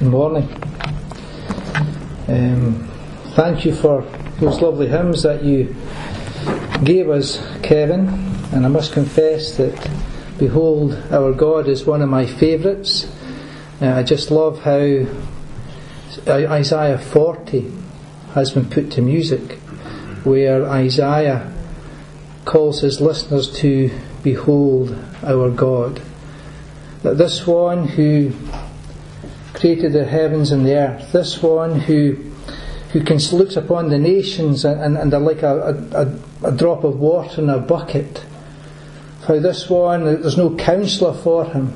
Good morning. Um, thank you for those lovely hymns that you gave us, Kevin. And I must confess that Behold, Our God is one of my favourites. Uh, I just love how Isaiah 40 has been put to music, where Isaiah calls his listeners to behold our God. That this one who created the heavens and the earth, this one who who can look upon the nations and, and, and are like a, a, a drop of water in a bucket. For this one, there's no counsellor for him.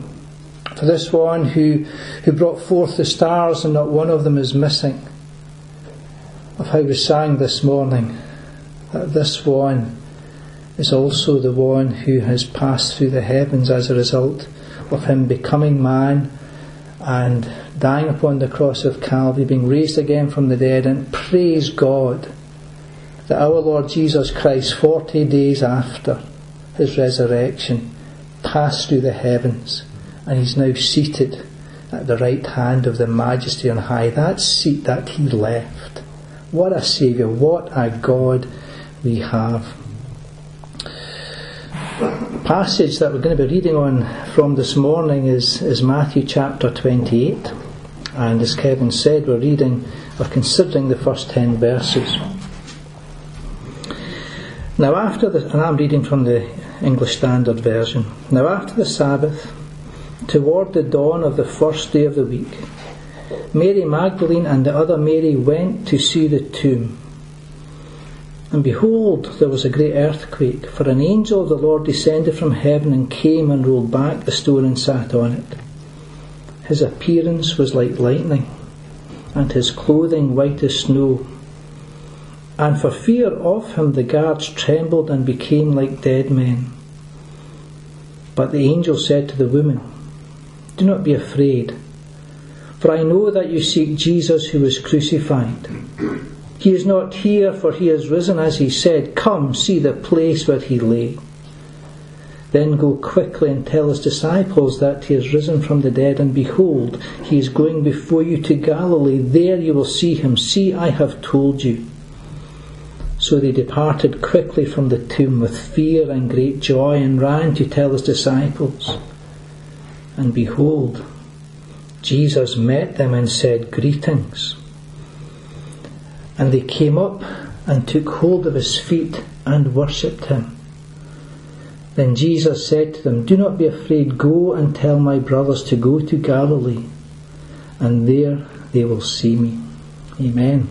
For this one who, who brought forth the stars and not one of them is missing. Of how we sang this morning, that this one is also the one who has passed through the heavens as a result of him becoming man and dying upon the cross of Calvary, being raised again from the dead, and praise God that our Lord Jesus Christ, 40 days after his resurrection, passed through the heavens and he's now seated at the right hand of the Majesty on high. That seat that he left. What a Saviour, what a God we have. Passage that we're going to be reading on from this morning is, is Matthew chapter 28. And as Kevin said, we're reading or considering the first 10 verses. Now, after the, and I'm reading from the English Standard Version. Now, after the Sabbath, toward the dawn of the first day of the week, Mary Magdalene and the other Mary went to see the tomb. And behold, there was a great earthquake, for an angel of the Lord descended from heaven and came and rolled back the stone and sat on it. His appearance was like lightning, and his clothing white as snow. And for fear of him, the guards trembled and became like dead men. But the angel said to the woman, Do not be afraid, for I know that you seek Jesus who was crucified. He is not here, for he has risen as he said. Come, see the place where he lay. Then go quickly and tell his disciples that he has risen from the dead, and behold, he is going before you to Galilee. There you will see him. See, I have told you. So they departed quickly from the tomb with fear and great joy, and ran to tell his disciples. And behold, Jesus met them and said, Greetings. And they came up and took hold of his feet and worshipped him. Then Jesus said to them, Do not be afraid, go and tell my brothers to go to Galilee, and there they will see me. Amen.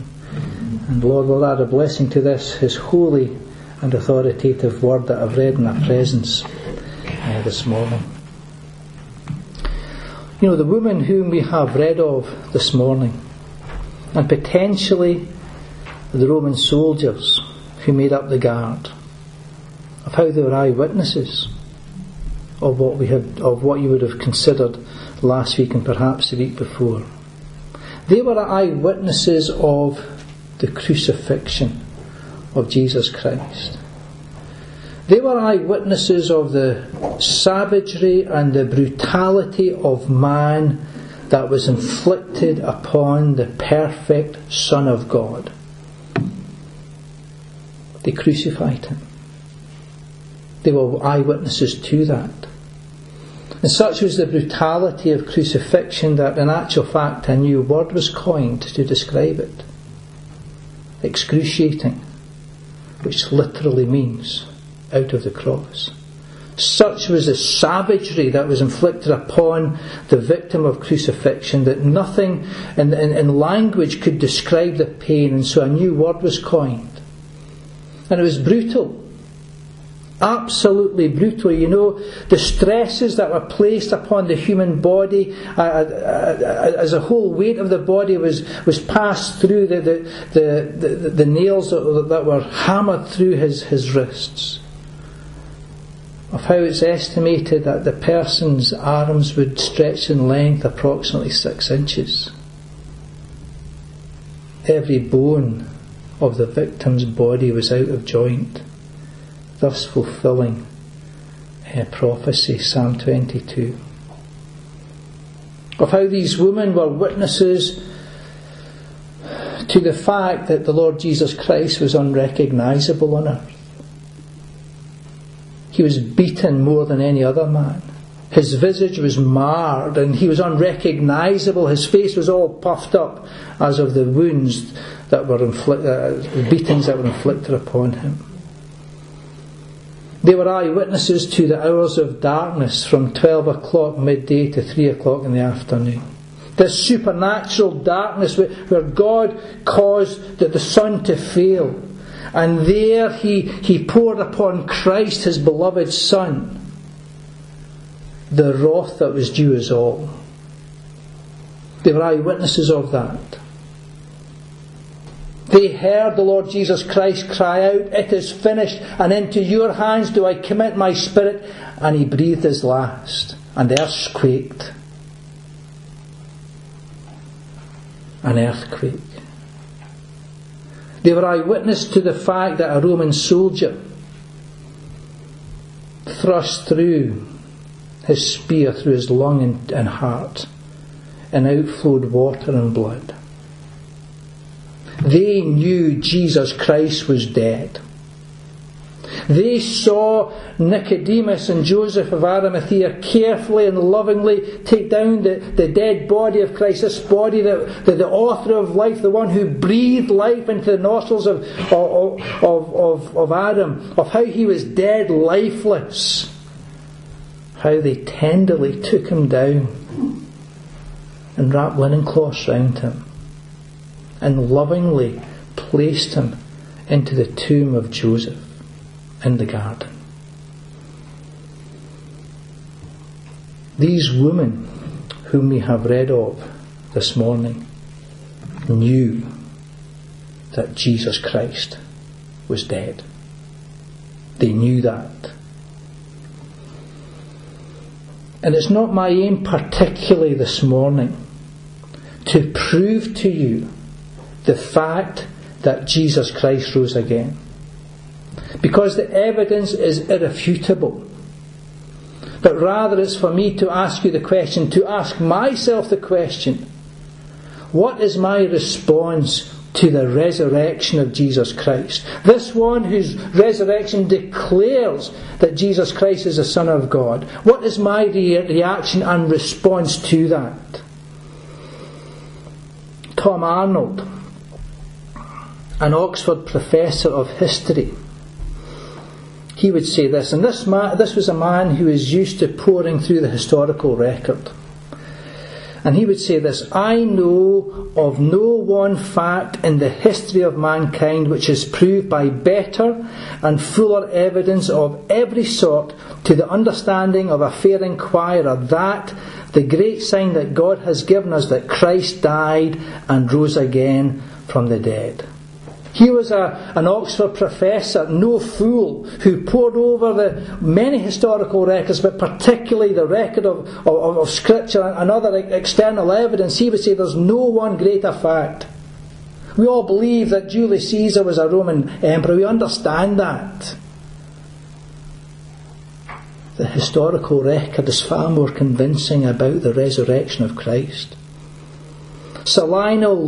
And Lord, will add a blessing to this, his holy and authoritative word that I've read in our presence uh, this morning. You know, the woman whom we have read of this morning, and potentially the Roman soldiers who made up the guard, of how they were eyewitnesses of what we had, of what you would have considered last week and perhaps the week before. They were eyewitnesses of the crucifixion of Jesus Christ. They were eyewitnesses of the savagery and the brutality of man that was inflicted upon the perfect Son of God. They crucified him. They were eyewitnesses to that. And such was the brutality of crucifixion that, in actual fact, a new word was coined to describe it excruciating, which literally means out of the cross. Such was the savagery that was inflicted upon the victim of crucifixion that nothing in, in, in language could describe the pain, and so a new word was coined. And it was brutal absolutely brutal. You know, the stresses that were placed upon the human body uh, uh, uh, as a whole weight of the body was, was passed through the, the, the, the, the nails that, that were hammered through his, his wrists. Of how it's estimated that the person's arms would stretch in length approximately six inches. Every bone of the victim's body was out of joint thus fulfilling uh, prophecy, Psalm 22. of how these women were witnesses to the fact that the Lord Jesus Christ was unrecognizable on earth. He was beaten more than any other man. His visage was marred and he was unrecognizable. His face was all puffed up as of the wounds that were inflicted, uh, beatings that were inflicted upon him. They were eyewitnesses to the hours of darkness from 12 o'clock midday to 3 o'clock in the afternoon. This supernatural darkness where God caused the sun to fail. And there he, he poured upon Christ, his beloved Son, the wrath that was due us all. They were eyewitnesses of that. They heard the Lord Jesus Christ cry out, It is finished, and into your hands do I commit my spirit. And he breathed his last, and the earth quaked. An earthquake. They were eyewitness to the fact that a Roman soldier thrust through his spear through his lung and heart, and outflowed water and blood. They knew Jesus Christ was dead. They saw Nicodemus and Joseph of Arimathea carefully and lovingly take down the, the dead body of Christ, this body that, that the author of life, the one who breathed life into the nostrils of, of, of, of, of Adam, of how he was dead, lifeless. How they tenderly took him down and wrapped linen cloths round him and lovingly placed him into the tomb of Joseph in the garden. These women, whom we have read of this morning, knew that Jesus Christ was dead. They knew that. And it's not my aim, particularly this morning, to prove to you the fact that Jesus Christ rose again. Because the evidence is irrefutable. But rather it's for me to ask you the question, to ask myself the question, what is my response to the resurrection of Jesus Christ? This one whose resurrection declares that Jesus Christ is the Son of God. What is my re- reaction and response to that? Tom Arnold an Oxford professor of history, he would say this, and this, ma- this was a man who was used to poring through the historical record. And he would say this I know of no one fact in the history of mankind which is proved by better and fuller evidence of every sort to the understanding of a fair inquirer that the great sign that God has given us that Christ died and rose again from the dead. He was a, an Oxford professor, no fool, who pored over the many historical records, but particularly the record of, of, of Scripture and other external evidence. He would say there's no one greater fact. We all believe that Julius Caesar was a Roman emperor. We understand that. The historical record is far more convincing about the resurrection of Christ. Sir Lionel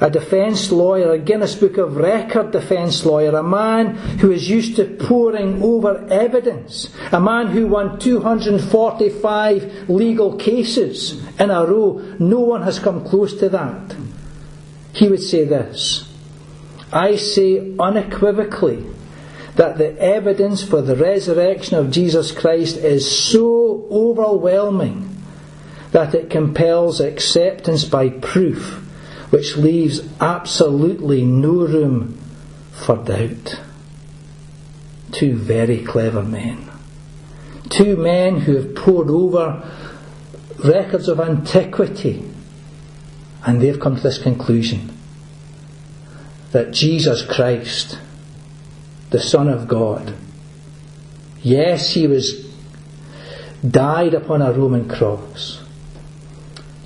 a defence lawyer, a Guinness Book of Record defence lawyer, a man who is used to poring over evidence, a man who won 245 legal cases in a row. No one has come close to that. He would say this I say unequivocally that the evidence for the resurrection of Jesus Christ is so overwhelming that it compels acceptance by proof which leaves absolutely no room for doubt. Two very clever men. Two men who have pored over records of antiquity and they've come to this conclusion that Jesus Christ, the Son of God, yes, he was died upon a Roman cross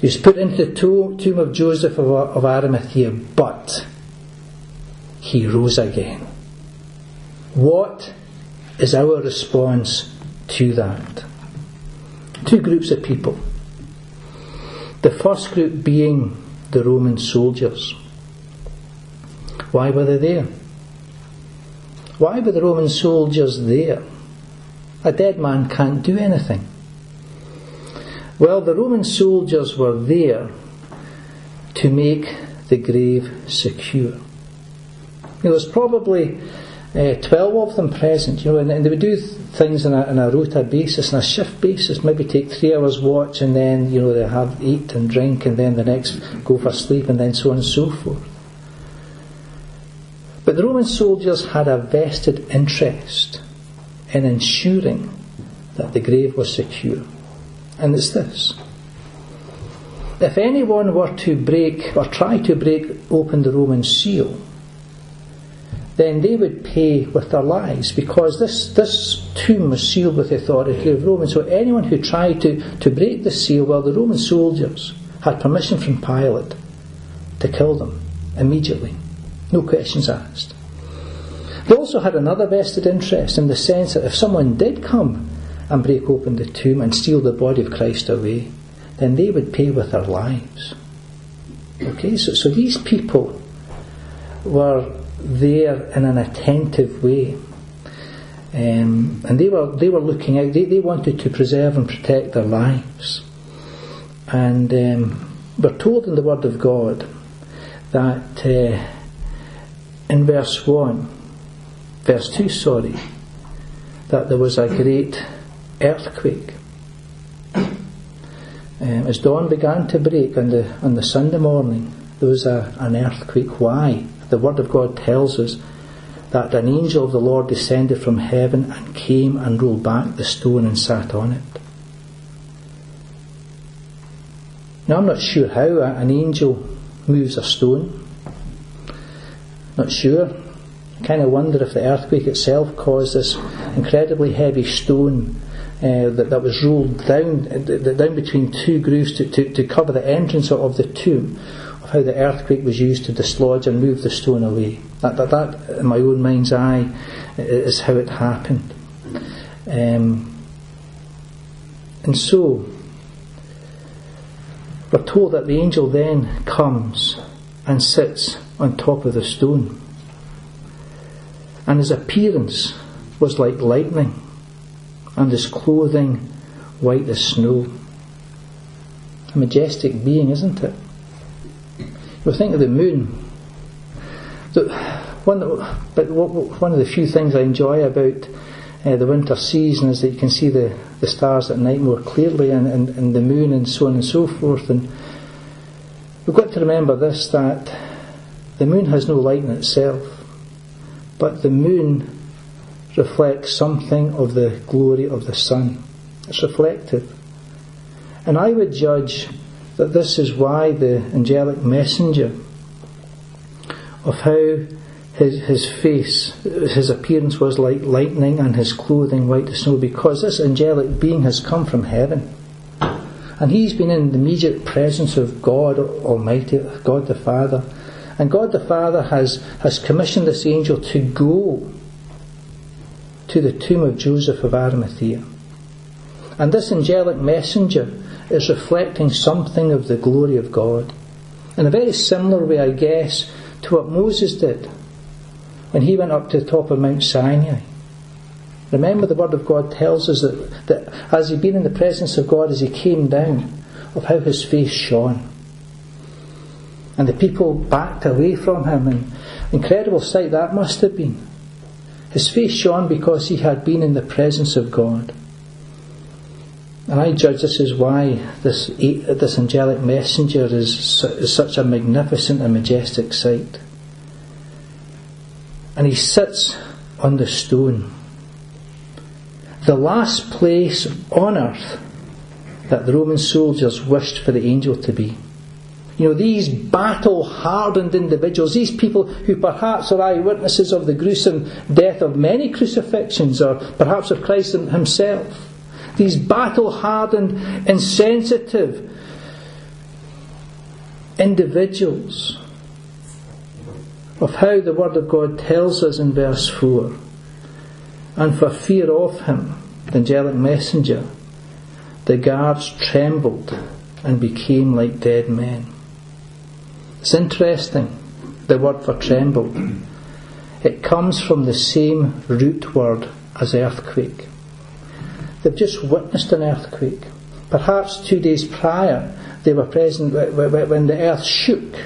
he was put into the tomb of Joseph of Arimathea, but he rose again. What is our response to that? Two groups of people. The first group being the Roman soldiers. Why were they there? Why were the Roman soldiers there? A dead man can't do anything. Well, the Roman soldiers were there to make the grave secure. There was probably uh, 12 of them present, you know, and, and, they would do things on a, on a rota basis, on a shift basis, maybe take three hours watch and then, you know, they have eat and drink and then the next go for sleep and then so on and so forth. But the Roman soldiers had a vested interest in ensuring that the grave was secure. And it's this. If anyone were to break or try to break open the Roman seal, then they would pay with their lives because this, this tomb was sealed with the authority of Rome. so anyone who tried to, to break the seal, well, the Roman soldiers had permission from Pilate to kill them immediately. No questions asked. They also had another vested interest in the sense that if someone did come and break open the tomb and steal the body of Christ away, then they would pay with their lives. Okay, so, so these people were there in an attentive way. Um, and they were they were looking out. They, they wanted to preserve and protect their lives. And um, we're told in the Word of God that uh, in verse one, verse two, sorry, that there was a great earthquake. Um, as dawn began to break on the on the Sunday morning, there was a, an earthquake. Why? the Word of God tells us that an angel of the Lord descended from heaven and came and rolled back the stone and sat on it. Now, I'm not sure how an angel moves a stone. Not sure. I kind of wonder if the earthquake itself caused this incredibly heavy stone uh, that, that was rolled down, uh, down between two grooves to, to, to cover the entrance of the tomb of how the earthquake was used to dislodge and move the stone away. That, that, that in my own mind's eye, is how it happened. Um, and so, we're told that the angel then comes and sits on top of the stone. And his appearance was like lightning, and his clothing white as snow. A majestic being, isn't it? we think of the moon. The, one, but one of the few things I enjoy about uh, the winter season is that you can see the, the stars at night more clearly and, and, and the moon and so on and so forth. And we've got to remember this that the moon has no light in itself, but the moon reflects something of the glory of the sun. It's reflective. And I would judge that this is why the angelic messenger, of how his, his face, his appearance was like lightning and his clothing white as snow, because this angelic being has come from heaven. And he's been in the immediate presence of God Almighty, God the Father. And God the Father has, has commissioned this angel to go to the tomb of Joseph of Arimathea. And this angelic messenger is reflecting something of the glory of God. In a very similar way, I guess, to what Moses did when he went up to the top of Mount Sinai. Remember, the Word of God tells us that, that as he'd been in the presence of God, as he came down, of how his face shone. And the people backed away from him, and incredible sight that must have been. His face shone because he had been in the presence of God. And I judge this is why this, this angelic messenger is, is such a magnificent and majestic sight. And he sits on the stone. The last place on earth that the Roman soldiers wished for the angel to be. You know, these battle hardened individuals, these people who perhaps are eyewitnesses of the gruesome death of many crucifixions, or perhaps of Christ himself these battle hardened, insensitive individuals of how the Word of God tells us in verse 4 and for fear of him, the angelic messenger, the guards trembled and became like dead men. It's interesting, the word for trembled. It comes from the same root word as earthquake. They've just witnessed an earthquake. Perhaps two days prior, they were present when the earth shook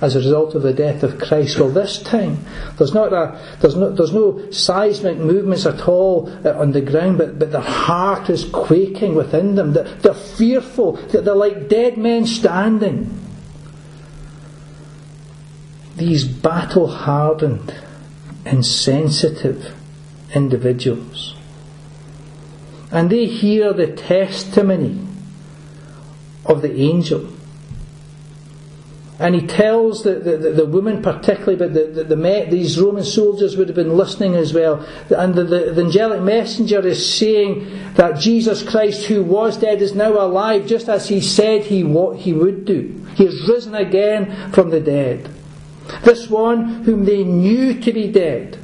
as a result of the death of Christ. Well, this time there's not a, there's no there's no seismic movements at all uh, on the ground, but but their heart is quaking within them. They're, they're fearful. They're like dead men standing. These battle hardened, insensitive individuals and they hear the testimony of the angel. And he tells the, the, the woman particularly, but the, the, the, these Roman soldiers would have been listening as well. And the, the, the angelic messenger is saying that Jesus Christ, who was dead, is now alive, just as he said he, what he would do. He has risen again from the dead. This one whom they knew to be dead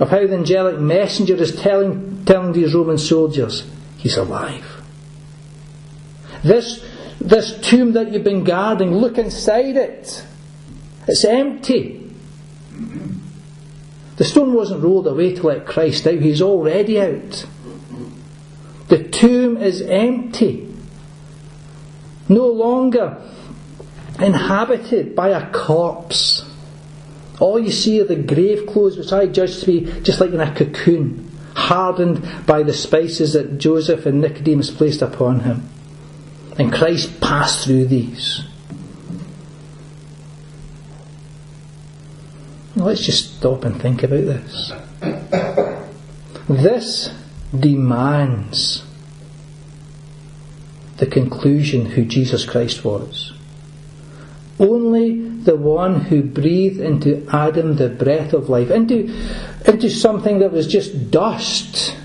of how the angelic messenger is telling, telling these Roman soldiers, he's alive. This, this tomb that you've been guarding, look inside it. It's empty. The stone wasn't rolled away to let Christ out, he's already out. The tomb is empty. No longer inhabited by a corpse. All you see are the grave clothes, which I judge to be just like in a cocoon, hardened by the spices that Joseph and Nicodemus placed upon him. And Christ passed through these. let's just stop and think about this. This demands the conclusion who Jesus Christ was. Only the one who breathed into Adam the breath of life, into, into something that was just dust,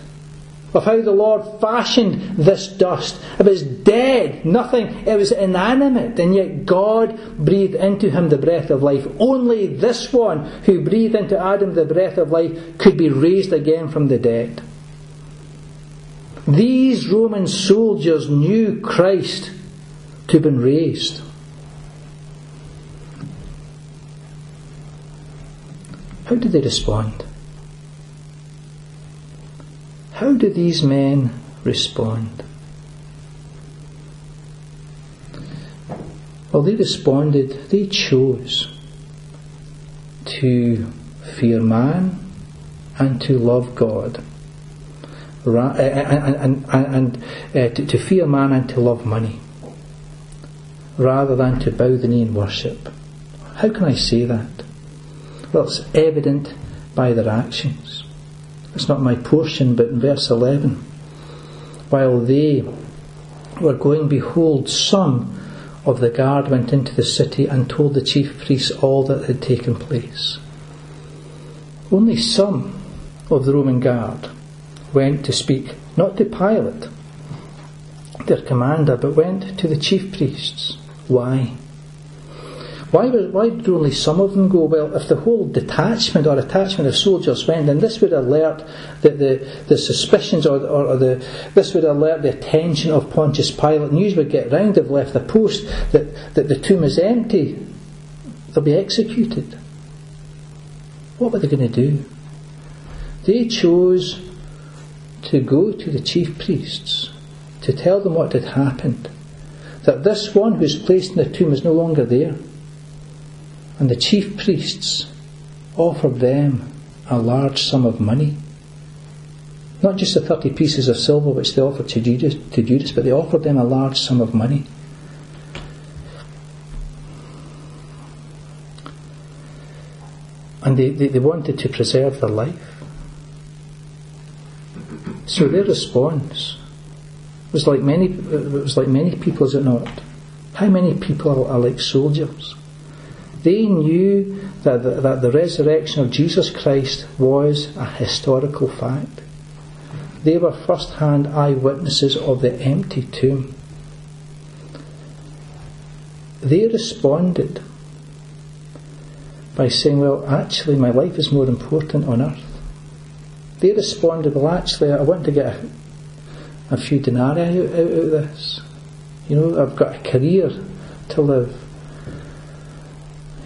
of how the Lord fashioned this dust. It was dead, nothing, it was inanimate, and yet God breathed into him the breath of life. Only this one who breathed into Adam the breath of life could be raised again from the dead. These Roman soldiers knew Christ to have been raised. How did they respond? How do these men respond? Well, they responded, they chose to fear man and to love God. Eh, eh, eh, and, and, and, uh, to, to fear man and to love money rather than to bow the knee and worship. How can I say that? Well, it's evident by their actions. It's not my portion, but in verse 11. While they were going, behold, some of the guard went into the city and told the chief priests all that had taken place. Only some of the Roman guard went to speak, not to Pilate, their commander, but went to the chief priests. Why? Why, why did only some of them go? Well, if the whole detachment or attachment of soldiers went, then this would alert the, the, the suspicions or, or, or, the, this would alert the attention of Pontius Pilate. News would get round, they've left the post, that, that the tomb is empty. They'll be executed. What were they going to do? They chose to go to the chief priests to tell them what had happened. That this one who's placed in the tomb is no longer there. And the chief priests offered them a large sum of money. Not just the 30 pieces of silver which they offered to Judas, to Judas, but they offered them a large sum of money. And they, they, they wanted to preserve their life. So their response was like many, it was like many people, is it not? How many people are, are like soldiers? They knew that the, that the resurrection of Jesus Christ was a historical fact. They were first hand eyewitnesses of the empty tomb. They responded by saying, Well, actually, my life is more important on earth. They responded, Well, actually, I want to get a, a few denarii out, out, of this. You know, I've got a career to live.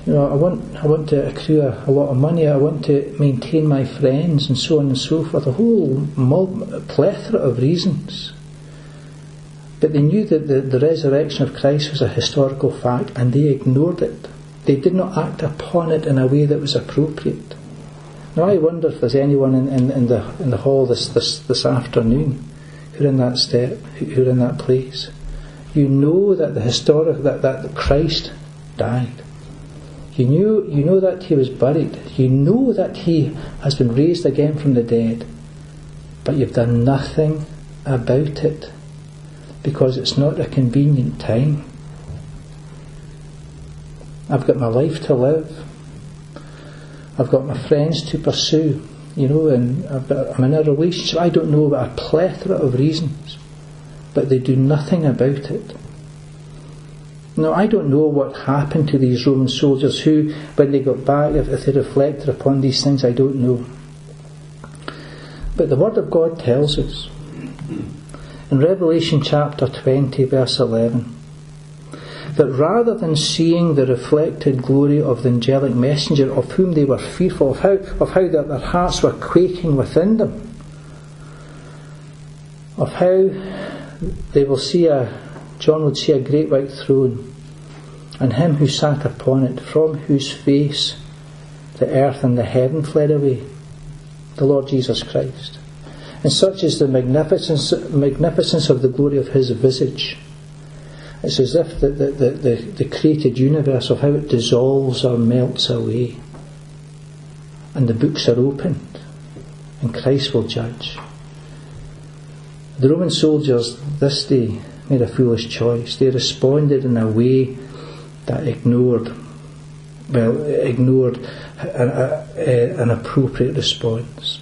You know, I want I want to accrue a, a lot of money. I want to maintain my friends and so on and so forth. A whole plethora of reasons. But they knew that the, the resurrection of Christ was a historical fact and they ignored it. They did not act upon it in a way that was appropriate. Now I wonder if there's anyone in, in, in the in the hall this, this, this afternoon who are in that step, who are in that place. You know that the historic that, that Christ died. You knew you know that he was buried. You know that he has been raised again from the dead. But you've done nothing about it because it's not a convenient time. I've got my life to live. I've got my friends to pursue, you know, and got, I'm in a relationship. I don't know about a plethora of reasons, but they do nothing about it. Now, I don't know what happened to these Roman soldiers who, when they got back, if, if they reflected upon these things, I don't know. But the Word of God tells us in Revelation chapter 20, verse 11, that rather than seeing the reflected glory of the angelic messenger of whom they were fearful, of how, of how their, their hearts were quaking within them, of how they will see a, John would see a great white throne, and him who sat upon it, from whose face the earth and the heaven fled away, the Lord Jesus Christ. And such is the magnificence, magnificence of the glory of his visage. It's as if the, the, the, the, created universe of how it dissolves or melts away. And the books are opened, and Christ will judge. The Roman soldiers this day made a foolish choice. They responded in a way that ignored, well, ignored an, a, an appropriate response.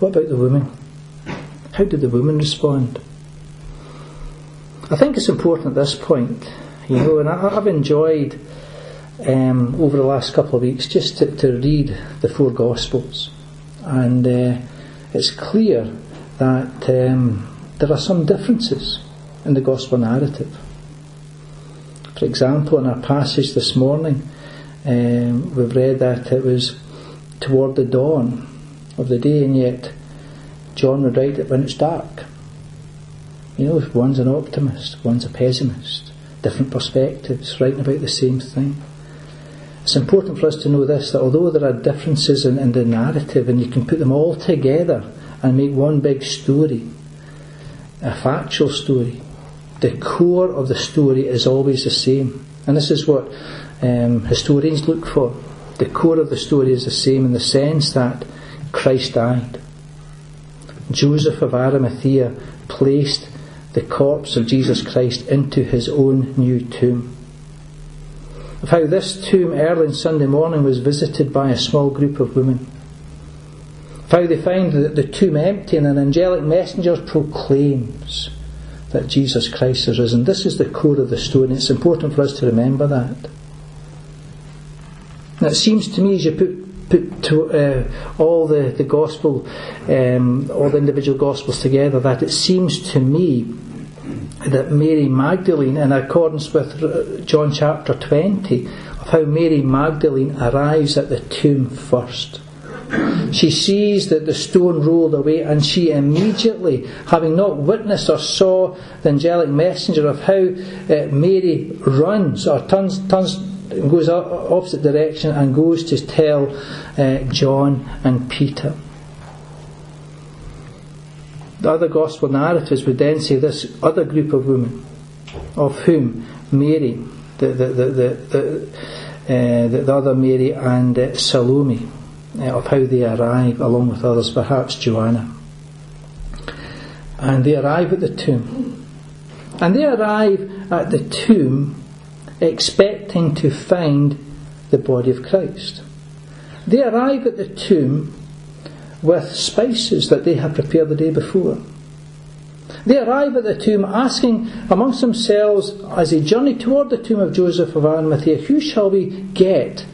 What about the women? How did the women respond? I think it's important at this point, you know, and I, have enjoyed um, over the last couple of weeks just to, to read the four Gospels, and uh, it's clear that um, there are some differences in the Gospel narrative. For example, in our passage this morning, um, we've read that it was toward the dawn of the day, and yet John would write it when it's dark. You know, one's an optimist, one's a pessimist, different perspectives, writing about the same thing. It's important for us to know this that although there are differences in, in the narrative and you can put them all together and make one big story, a factual story, the core of the story is always the same. And this is what um, historians look for. The core of the story is the same in the sense that Christ died. Joseph of Arimathea placed the corpse of Jesus Christ into his own new tomb. Of how this tomb early on Sunday morning was visited by a small group of women. How they find that the tomb empty and an angelic messenger proclaims that Jesus Christ has risen. This is the core of the story, and it's important for us to remember that. Now, it seems to me as you put put to, uh, all the, the gospel, um, all the individual gospels together, that it seems to me that Mary Magdalene, in accordance with John chapter 20, of how Mary Magdalene arrives at the tomb first. She sees that the stone rolled away, and she immediately, having not witnessed or saw the angelic messenger, of how uh, Mary runs or turns, turns goes opposite direction and goes to tell uh, John and Peter. The other gospel narratives would then say this other group of women, of whom Mary, the, the, the, the, uh, the, the other Mary, and uh, Salome, Uh, of how they arrive, along with others, perhaps Joanna. And they arrive at the tomb. And they arrive at the tomb expecting to find the body of Christ. They arrive at the tomb with spices that they had prepared the day before. They arrive at the tomb asking amongst themselves as they journey toward the tomb of Joseph of Arimathea, who shall we get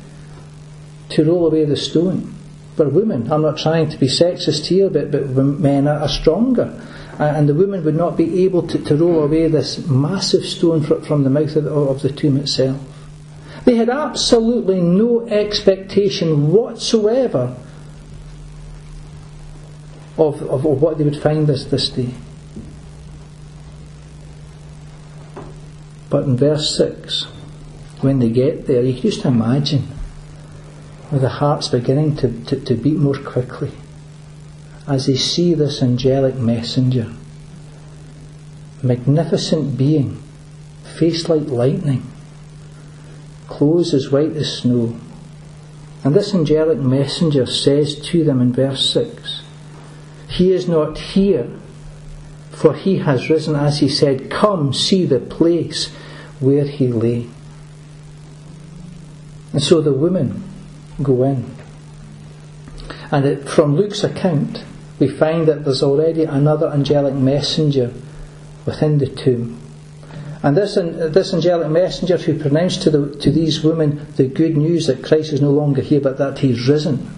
to roll away the stone? We're women. I'm not trying to be sexist here, but, but men are stronger and the woman would not be able to, to roll away this massive stone from the mouth of the, of the tomb itself. They had absolutely no expectation whatsoever of, of, of what they would find this, this day. But in verse 6, when they get there, you can just imagine with the hearts beginning to, to, to beat more quickly as they see this angelic messenger, magnificent being, face like lightning, clothes as white as snow. And this angelic messenger says to them in verse 6 He is not here, for he has risen as he said, Come see the place where he lay. And so the women go in. And it, from Luke's account, we find that there's already another angelic messenger within the tomb. And this, this angelic messenger who pronounced to, the, to these women the good news that Christ is no longer here but that he's risen,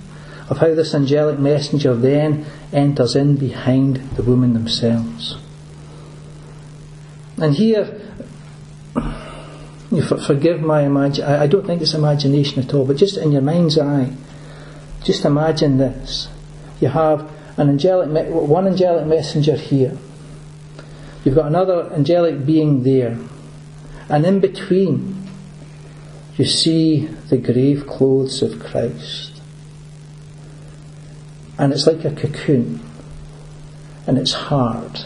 of how this angelic messenger then enters in behind the women themselves. And here, you forgive my imagination, I don't think it's imagination at all, but just in your mind's eye, just imagine this. You have an angelic, one angelic messenger here. You've got another angelic being there. And in between, you see the grave clothes of Christ. And it's like a cocoon. And it's hard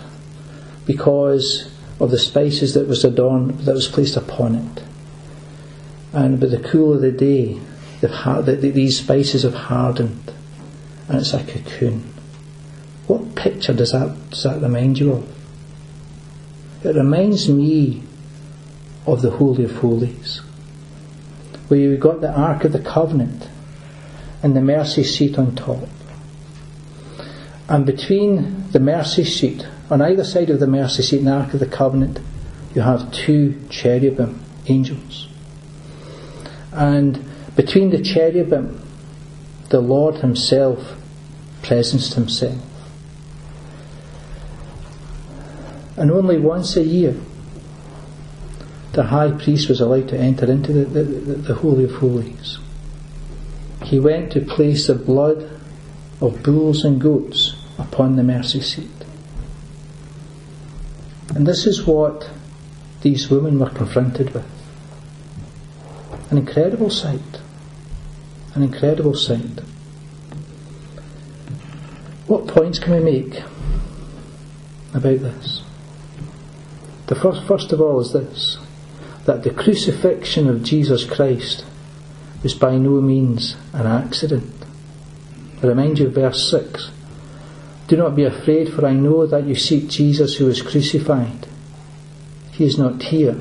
because of the spices that was adorned, that was placed upon it. And by the cool of the day, these spices have hardened. And it's a cocoon. What picture does that, does that remind you of? It reminds me of the Holy of Holies, where you've got the Ark of the Covenant and the mercy seat on top. And between the mercy seat, on either side of the mercy seat the Ark of the Covenant, you have two cherubim, angels. And between the cherubim, the Lord Himself presenced Himself. And only once a year the high priest was allowed to enter into the, the, the Holy of Holies. He went to place the blood of bulls and goats upon the mercy seat. And this is what these women were confronted with. An incredible sight. An incredible sight. What points can we make about this? The first, first of all is this that the crucifixion of Jesus Christ was by no means an accident. I remind you of verse 6. Do not be afraid, for I know that you seek Jesus who was crucified. He is not here.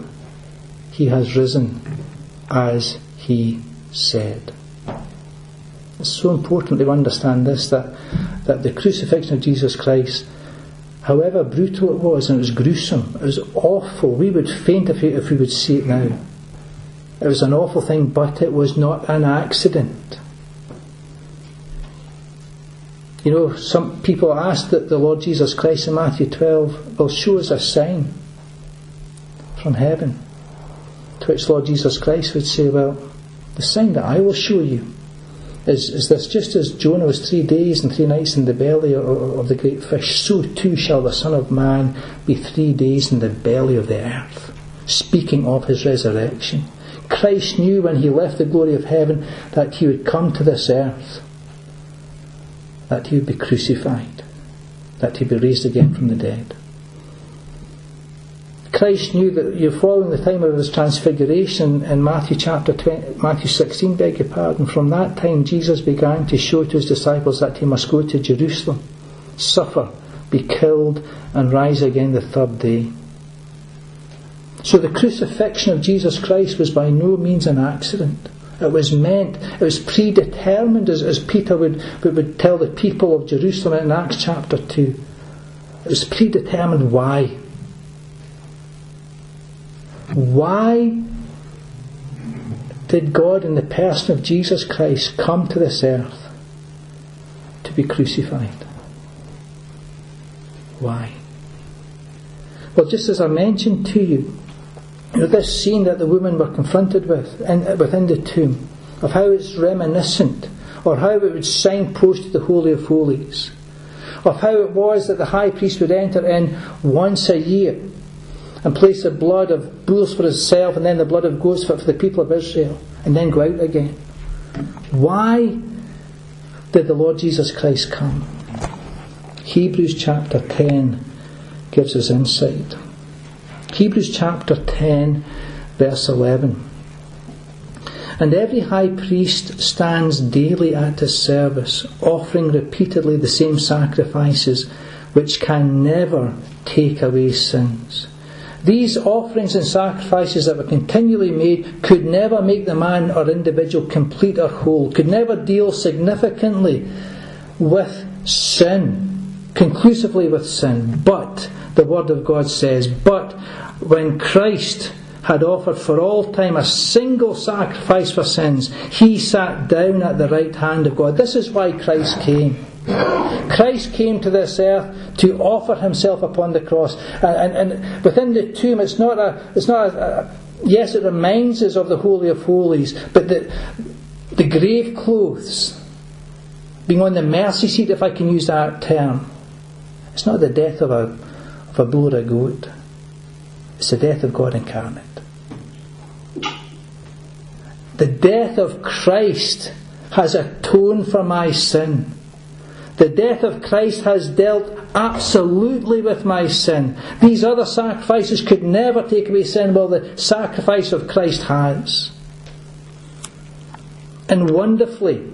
He has risen as he said. It's so important to understand this that, that the crucifixion of Jesus Christ however brutal it was, and it was gruesome, it was awful. We would faint if we, if we would see it now. It was an awful thing, but it was not an accident. You know, some people ask that the Lord Jesus Christ in Matthew 12 will show us a sign from heaven. To which Lord Jesus Christ would say, Well, the sign that I will show you is, is this just as Jonah was three days and three nights in the belly of, of the great fish, so too shall the Son of Man be three days in the belly of the earth. Speaking of his resurrection. Christ knew when he left the glory of heaven that he would come to this earth, that he would be crucified, that he would be raised again from the dead. Christ knew that you're following the time of his transfiguration in Matthew chapter 20, Matthew 16, beg your pardon. From that time, Jesus began to show to his disciples that he must go to Jerusalem, suffer, be killed, and rise again the third day. So the crucifixion of Jesus Christ was by no means an accident. It was meant, it was predetermined, as, as Peter would, would tell the people of Jerusalem in Acts chapter 2. It was predetermined why. Why did God, in the person of Jesus Christ, come to this earth to be crucified? Why? Well, just as I mentioned to you, this scene that the women were confronted with in, within the tomb, of how it's reminiscent, or how it would signpost the Holy of Holies, of how it was that the high priest would enter in once a year and place the blood of bulls for himself and then the blood of goats for, the people of Israel and then go out again. Why did the Lord Jesus Christ come? Hebrews chapter 10 gives us insight. Hebrews chapter 10, verse 11. And every high priest stands daily at his service, offering repeatedly the same sacrifices, which can never take away sins. These offerings and sacrifices that were continually made could never make the man or individual complete or whole, could never deal significantly with sin, conclusively with sin. But, the Word of God says, but when Christ had offered for all time a single sacrifice for sins, he sat down at the right hand of God. This is why Christ came. Christ came to this earth to offer himself upon the cross. And, and, and within the tomb, it's not a, it's not a, a, yes, it reminds us of the Holy of Holies, but the, the grave clothes, being on the mercy seat, if I can use that term, it's not the death of a, of a bull or a goat, it's the death of God incarnate. The death of Christ has atoned for my sin. The death of Christ has dealt absolutely with my sin. These other sacrifices could never take away sin, while the sacrifice of Christ has. And wonderfully,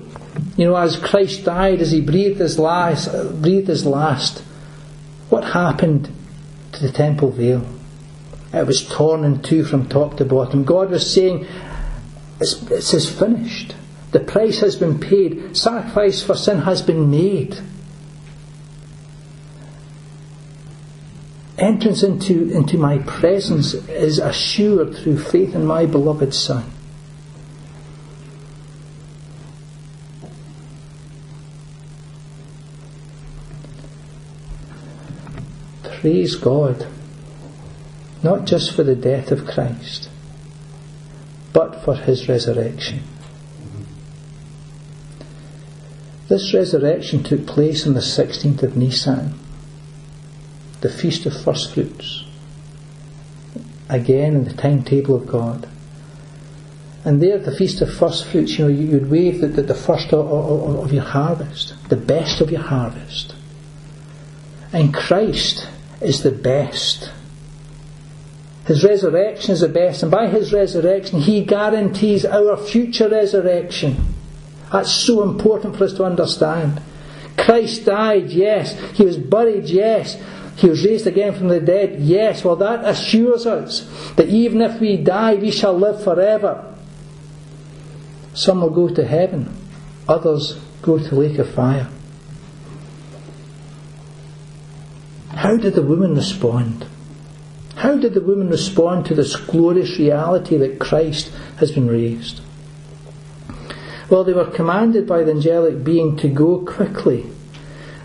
you know, as Christ died, as he breathed his last, breathed his last, what happened to the temple veil? It was torn in two from top to bottom. God was saying, it's, it's finished. The price has been paid. Sacrifice for sin has been made. Entrance into, into my presence is assured through faith in my beloved Son. Praise God, not just for the death of Christ, but for his resurrection. This resurrection took place on the 16th of Nisan, the Feast of First Fruits, again in the timetable of God. And there, the Feast of First Fruits, you know, you'd wave the, the, the first of, of, of your harvest, the best of your harvest. And Christ is the best. His resurrection is the best, and by His resurrection, He guarantees our future resurrection. That's so important for us to understand. Christ died, yes. He was buried, yes. He was raised again from the dead, yes. Well, that assures us that even if we die, we shall live forever. Some will go to heaven, others go to lake of fire. How did the woman respond? How did the woman respond to this glorious reality that Christ has been raised? Well, they were commanded by the angelic being to go quickly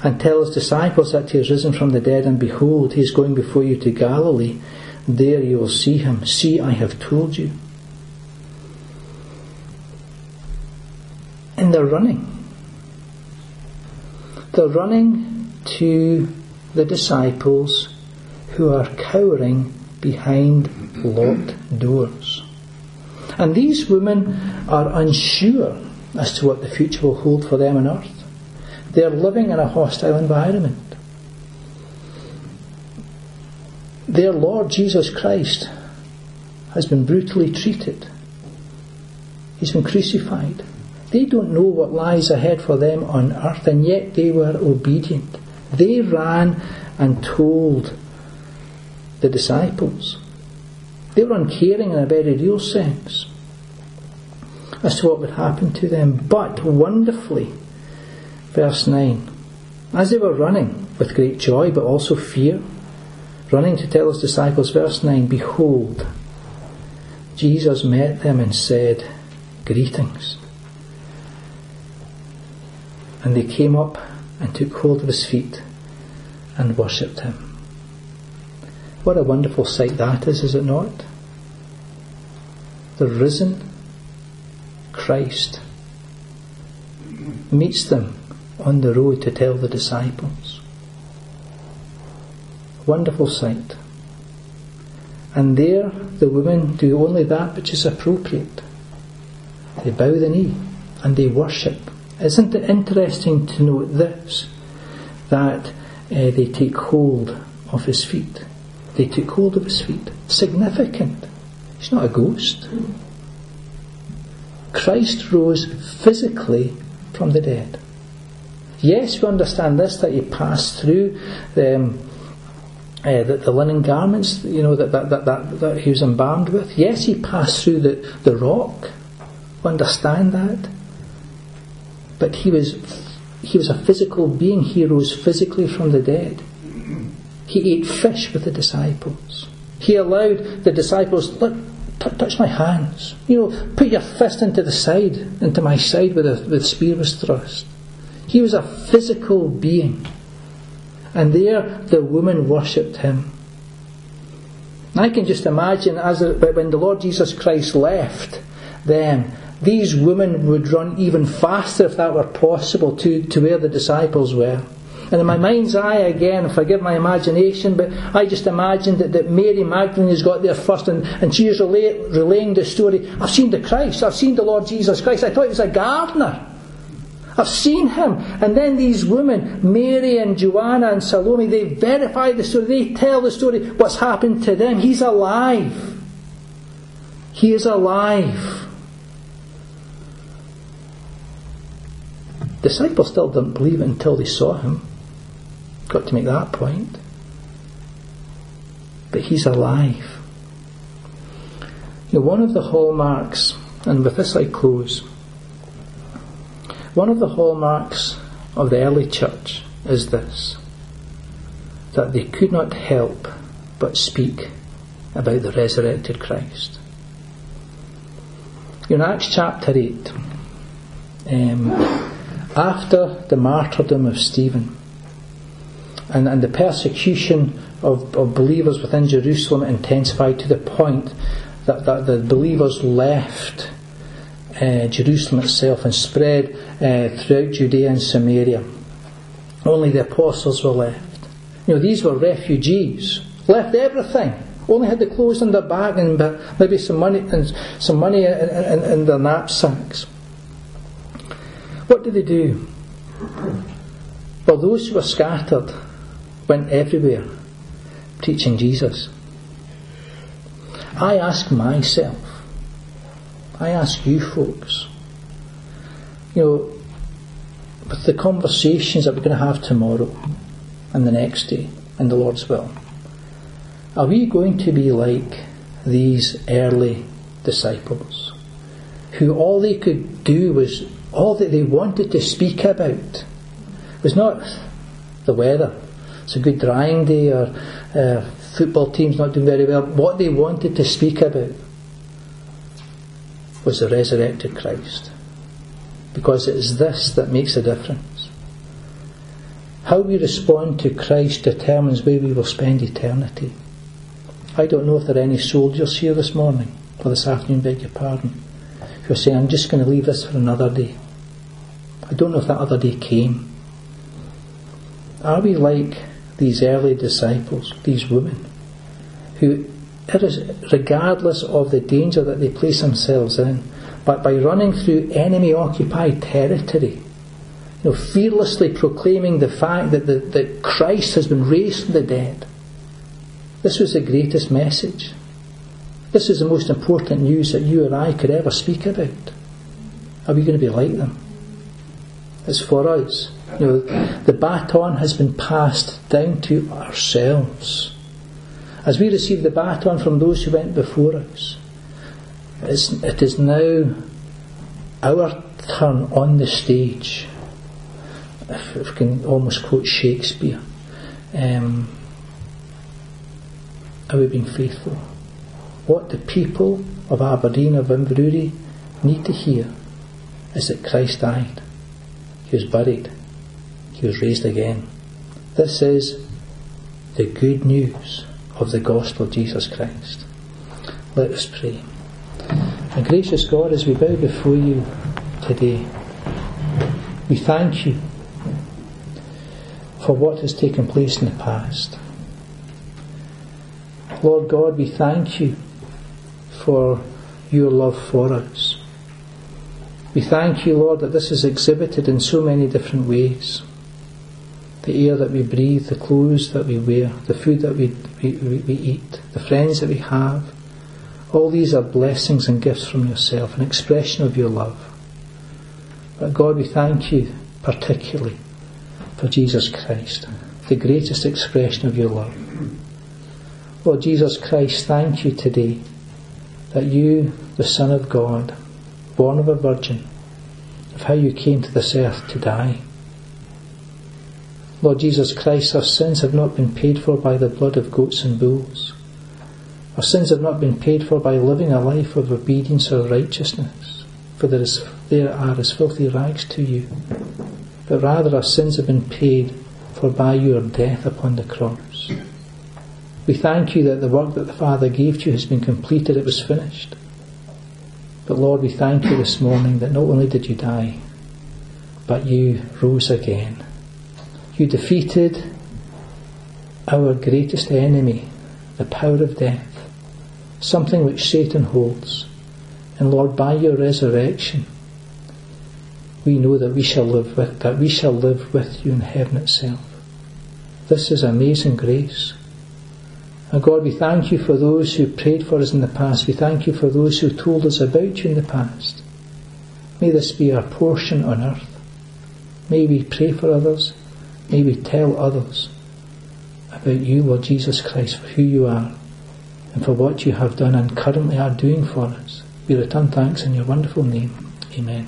and tell his disciples that he has risen from the dead, and behold, he is going before you to Galilee. There you will see him. See, I have told you. And they're running. They're running to the disciples who are cowering behind locked doors. And these women are unsure as to what the future will hold for them on earth. They're living in a hostile environment. Their Lord Jesus Christ has been brutally treated. He's been crucified. They don't know what lies ahead for them on earth, and yet they were obedient. They ran and told the disciples. They were uncaring in a very real sense as to what would happen to them. But wonderfully, verse 9, as they were running with great joy but also fear, running to tell his disciples, verse 9, Behold, Jesus met them and said, Greetings. And they came up and took hold of his feet and worshipped him. What a wonderful sight that is, is it not? The risen Christ meets them on the road to tell the disciples. Wonderful sight. And there the women do only that which is appropriate. They bow the knee and they worship. Isn't it interesting to note this? That uh, they take hold of his feet. They took hold of his feet. Significant. He's not a ghost. Christ rose physically from the dead. Yes, we understand this that he passed through the, um, uh, the, the, linen garments, you know, that, that, that, that, he was embalmed with. Yes, he passed through the, the rock. We understand that. But he was, he was a physical being. He rose physically from the dead. He ate fish with the disciples. He allowed the disciples, look, t- touch my hands. You know, put your fist into the side, into my side where the, where the spear was thrust. He was a physical being. And there the woman worshipped him. I can just imagine as a, when the Lord Jesus Christ left them, these women would run even faster if that were possible to, to where the disciples were. And in my mind's eye, again, forgive my imagination, but I just imagined that, that Mary Magdalene has got there first and, and she is relay, relaying the story. I've seen the Christ, I've seen the Lord Jesus Christ. I thought he was a gardener. I've seen him. And then these women, Mary and Joanna and Salome, they verify the story. They tell the story, what's happened to them. He's alive. He is alive. Disciples still didn't believe it until they saw him. Got to make that point. But he's alive. You know, one of the hallmarks, and with this I close, one of the hallmarks of the early church is this that they could not help but speak about the resurrected Christ. In Acts chapter 8, um, after the martyrdom of Stephen, and, and the persecution of, of believers within Jerusalem intensified to the point that, that the believers left uh, Jerusalem itself and spread uh, throughout Judea and Samaria. Only the apostles were left. You know, these were refugees, left everything. Only had the clothes on their back and maybe some money and some money in, in, in their knapsacks. What did they do? Well, those who were scattered went everywhere teaching Jesus. I ask myself, I ask you folks, you know, with the conversations that we're going to have tomorrow and the next day in the Lord's will, are we going to be like these early disciples who all they could do was, all that they wanted to speak about was not the weather, it's a good drying day or uh, football team's not doing very well. What they wanted to speak about was the resurrected Christ. Because it is this that makes a difference. How we respond to Christ determines where we will spend eternity. I don't know if there are any soldiers here this morning, or this afternoon, beg your pardon, who are saying, I'm just going to leave this for another day. I don't know if that other day came. Are we like these early disciples, these women, who, regardless of the danger that they place themselves in, but by running through enemy occupied territory, you know, fearlessly proclaiming the fact that, the, that Christ has been raised from the dead. This was the greatest message. This is the most important news that you or I could ever speak about. Are we going to be like them? It's for us. The baton has been passed down to ourselves. As we receive the baton from those who went before us, it is now our turn on the stage. If, if we can almost quote Shakespeare, um, are we being faithful? What the people of Aberdeen of Inverurie need to hear is that Christ died. He was buried he was raised again. This is the good news of the gospel of Jesus Christ. Let us pray. And gracious God, as we bow before you today, we thank you for what has taken place in the past. Lord God, we thank you for your love for us. We thank you, Lord, that this is exhibited in so many different ways. The air that we breathe, the clothes that we wear, the food that we, we, we eat, the friends that we have. All these are blessings and gifts from yourself, an expression of your love. But God, we thank you particularly for Jesus Christ, the greatest expression of your love. Lord Jesus Christ, thank you today that you, the Son of God, born of a virgin, of how you came to this earth to die. Lord Jesus Christ, our sins have not been paid for by the blood of goats and bulls. Our sins have not been paid for by living a life of obedience or righteousness, for there, is, there are as filthy rags to you. But rather our sins have been paid for by your death upon the cross. We thank you that the work that the Father gave to you has been completed, it was finished. But Lord, we thank you this morning that not only did you die, but you rose again. You defeated our greatest enemy, the power of death, something which Satan holds. And Lord, by your resurrection, we know that we shall live with that we shall live with you in heaven itself. This is amazing grace. And God, we thank you for those who prayed for us in the past. We thank you for those who told us about you in the past. May this be our portion on earth. May we pray for others. May we tell others about you, Lord Jesus Christ, for who you are and for what you have done and currently are doing for us. We return thanks in your wonderful name. Amen.